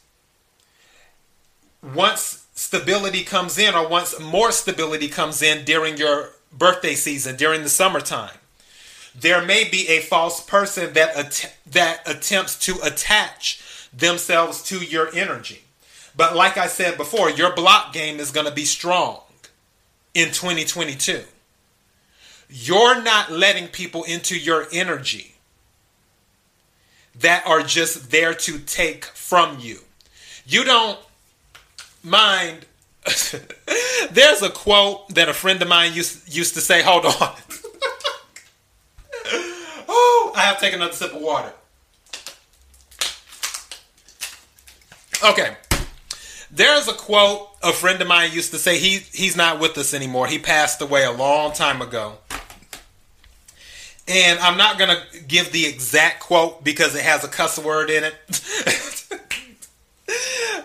Once stability comes in, or once more stability comes in during your birthday season, during the summertime, there may be a false person that att- that attempts to attach themselves to your energy. But like I said before, your block game is going to be strong in 2022. You're not letting people into your energy that are just there to take from you. You don't mind. There's a quote that a friend of mine used, used to say, hold on. oh, I have to take another sip of water. Okay. There's a quote a friend of mine used to say. He he's not with us anymore. He passed away a long time ago. And I'm not gonna give the exact quote because it has a cuss word in it.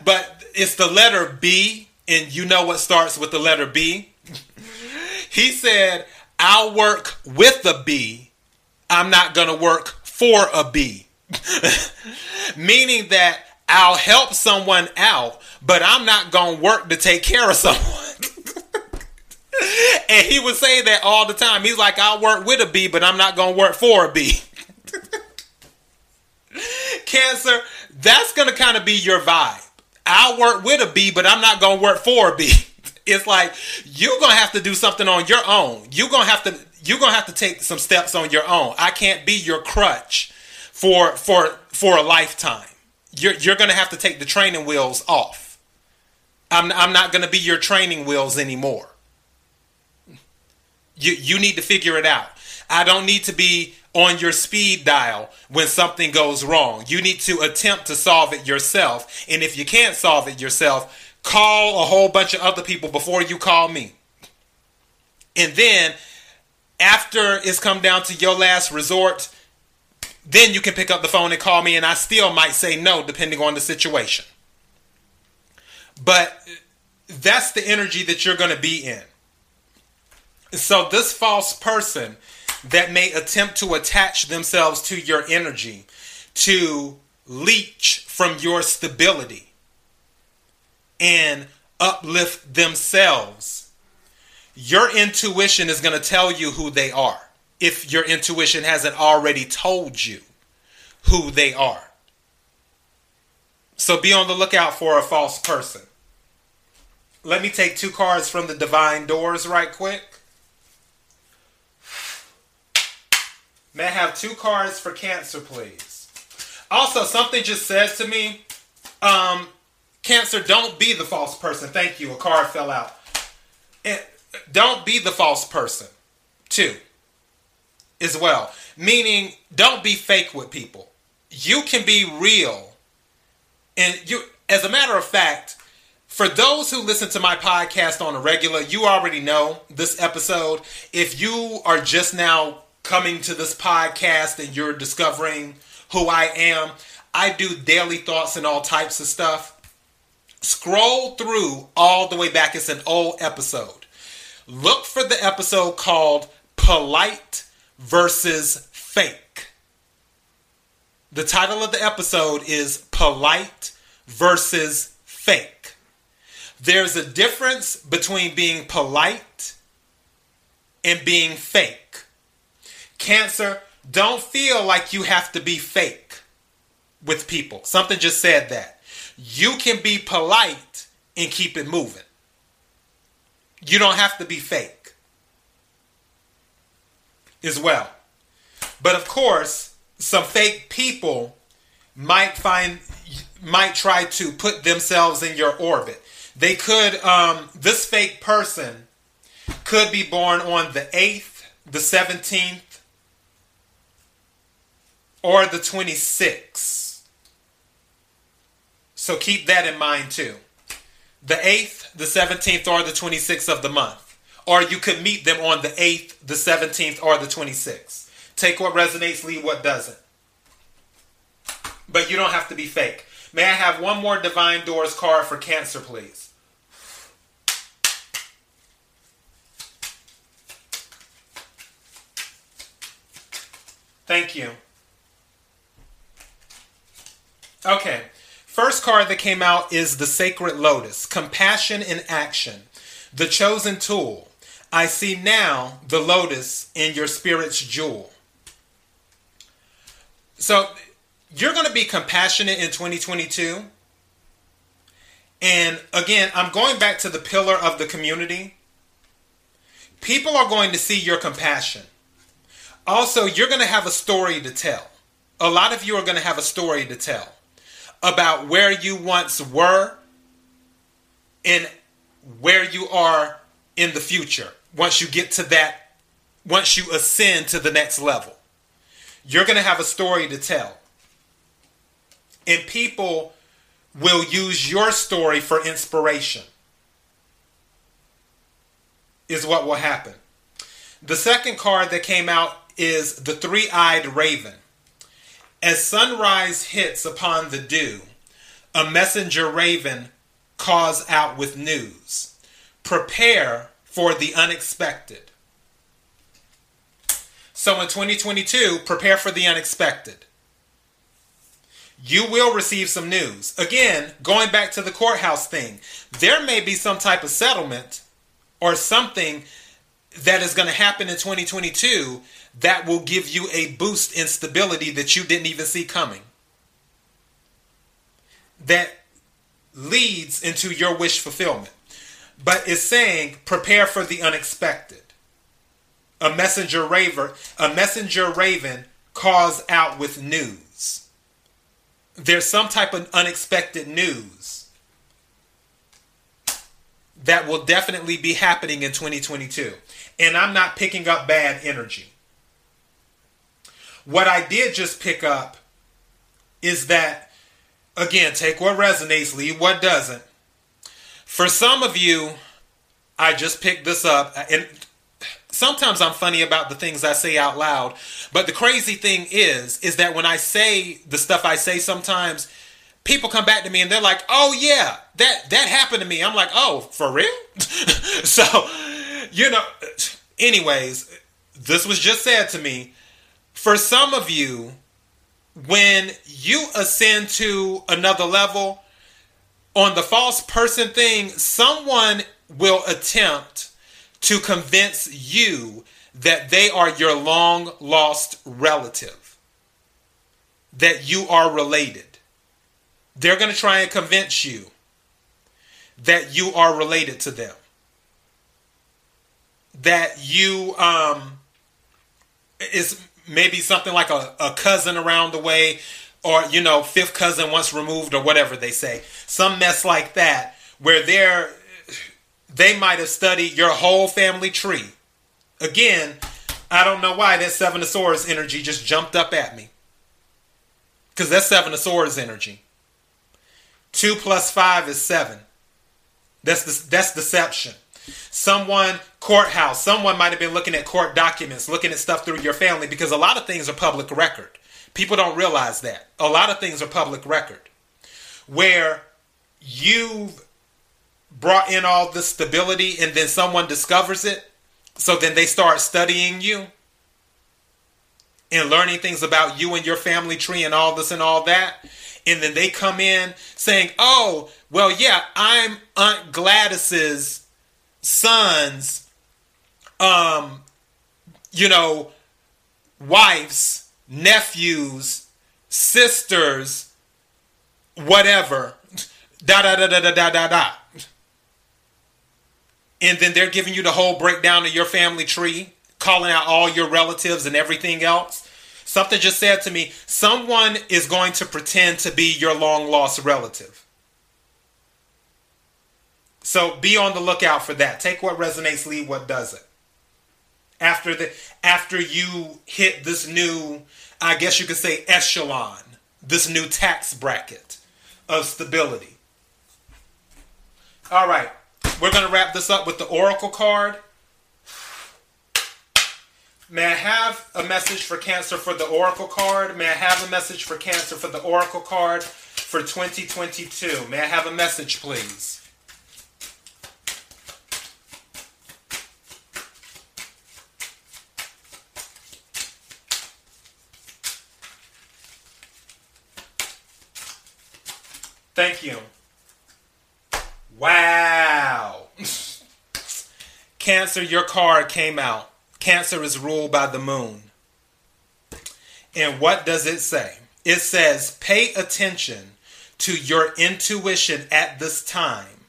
but it's the letter B, and you know what starts with the letter B. he said, I'll work with a B. I'm not gonna work for a B. Meaning that I'll help someone out, but I'm not going to work to take care of someone. and he would say that all the time. He's like, I'll work with a bee, but I'm not going to work for a bee. Cancer, that's going to kind of be your vibe. I'll work with a bee, but I'm not going to work for a bee. It's like you're going to have to do something on your own. You're going to have to you're going to have to take some steps on your own. I can't be your crutch for for for a lifetime you're, you're to have to take the training wheels off. I'm, I'm not to be your training wheels anymore. You, you need to figure it out. I don't need to be on your speed dial when something goes wrong. You need to attempt to solve it yourself. And if you can't solve it yourself, call a whole bunch of other people before you call me. And then, after it's come down to your last resort, then you can pick up the phone and call me, and I still might say no, depending on the situation. But that's the energy that you're going to be in. So, this false person that may attempt to attach themselves to your energy to leech from your stability and uplift themselves, your intuition is going to tell you who they are if your intuition hasn't already told you who they are. So be on the lookout for a false person. Let me take two cards from the Divine Doors right quick. May I have two cards for Cancer, please? Also, something just said to me, um, Cancer, don't be the false person. Thank you. A card fell out. And don't be the false person. Two as well. Meaning, don't be fake with people. You can be real. And you, as a matter of fact, for those who listen to my podcast on a regular, you already know this episode. If you are just now coming to this podcast and you're discovering who I am, I do daily thoughts and all types of stuff. Scroll through all the way back. It's an old episode. Look for the episode called Polite versus fake. The title of the episode is Polite versus Fake. There's a difference between being polite and being fake. Cancer, don't feel like you have to be fake with people. Something just said that. You can be polite and keep it moving. You don't have to be fake as well. But of course, some fake people might find might try to put themselves in your orbit. They could um, this fake person could be born on the 8th, the 17th, or the 26th. So keep that in mind too. The 8th, the 17th, or the 26th of the month. Or you could meet them on the 8th, the 17th, or the 26th. Take what resonates, leave what doesn't. But you don't have to be fake. May I have one more Divine Doors card for Cancer, please? Thank you. Okay. First card that came out is the Sacred Lotus Compassion in Action, the chosen tool. I see now the lotus in your spirit's jewel. So you're going to be compassionate in 2022. And again, I'm going back to the pillar of the community. People are going to see your compassion. Also, you're going to have a story to tell. A lot of you are going to have a story to tell about where you once were and where you are in the future once you get to that, once you ascend to the next level. You're going to have a story to tell. And people will use your story for inspiration, is what will happen. The second card that came out is the three eyed raven. As sunrise hits upon the dew, a messenger raven calls out with news. Prepare for the unexpected. So in 2022, prepare for the unexpected. You will receive some news. Again, going back to the courthouse thing, there may be some type of settlement or something that is going to happen in 2022 that will give you a boost in stability that you didn't even see coming. That leads into your wish fulfillment. But it's saying prepare for the unexpected. A messenger raven, a messenger raven calls out with news. There's some type of unexpected news that will definitely be happening in 2022. And I'm not picking up bad energy. What I did just pick up is that, again, take what resonates, leave what doesn't. For some of you, I just picked this up, and sometimes I'm funny about the things I say out loud. But the crazy thing is, is that when I say the stuff I say sometimes, people come back to me and they're like, "Oh yeah, that that happened to me." I'm like, "Oh, for real?" so, you know, anyways, this was just said to me for some of you, when you ascend to another level, on the false person thing, someone will attempt to convince you that they are your long lost relative, that you are related. They're going to try and convince you that you are related to them, that you um, is maybe something like a, a cousin around the way or you know fifth cousin once removed or whatever they say. Some mess like that where they're they might have studied your whole family tree. Again i don't know why that seven of swords energy just jumped up at me. Because that's seven of swords energy. Two plus five is seven. That's the, that's deception. Someone courthouse someone might have been looking at court documents looking at stuff through your family because a lot of things are public record people don't realize that. A lot of things are public record. Where you've brought in all this stability and then someone discovers it so then they start studying you and learning things about you and your family tree and all this and all that. And then they come in saying oh well yeah i'm aunt gladys's sons, um, you know, wives, nephews, sisters, whatever, da da da da da da da da. And then they're giving you the whole breakdown of your family tree, calling out all your relatives and everything else. Something just said to me, someone is going to pretend to be your long lost relative. So be on the lookout for that. Take what resonates, leave what doesn't. After the after you hit this new, I guess you could say echelon, this new tax bracket of stability. All right, we're to wrap this up with the Oracle card. May I have a message for Cancer for the Oracle card? May I have a message for Cancer for the Oracle card for 2022? May I have a message, please? You. Wow. Cancer, your card came out. Cancer is ruled by the moon. And what does it say? It says, pay attention to your intuition at this time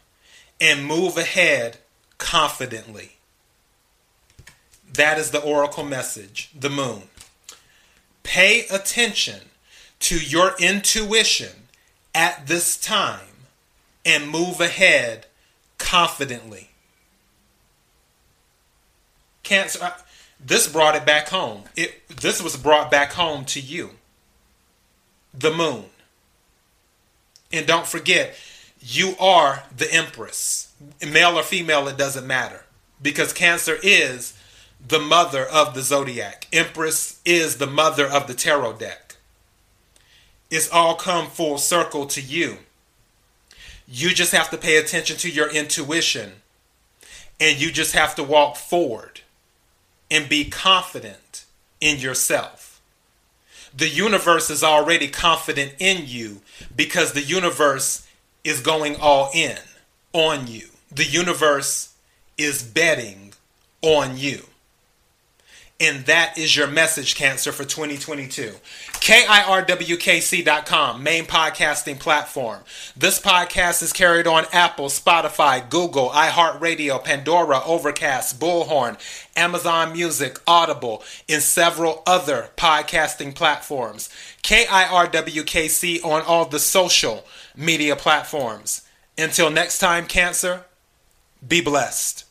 and move ahead confidently. That is the oracle message, the moon. Pay attention to your intuition at this time and move ahead confidently. Cancer, this brought it back home. It this was brought back home to you. The moon. And don't forget, you are the empress. Male or female, it doesn't matter. Because Cancer is the mother of the zodiac. Empress is the mother of the tarot deck. It's all come full circle to you. You just have to pay attention to your intuition and you just have to walk forward and be confident in yourself. The universe is already confident in you because the universe is going all in on you. The universe is betting on you. And that is your message, Cancer, for 2022. KIRWKC.com, main podcasting platform. This podcast is carried on Apple, Spotify, Google, iHeartRadio, Pandora, Overcast, Bullhorn, Amazon Music, Audible, and several other podcasting platforms. KIRWKC on all the social media platforms. Until next time, Cancer, be blessed.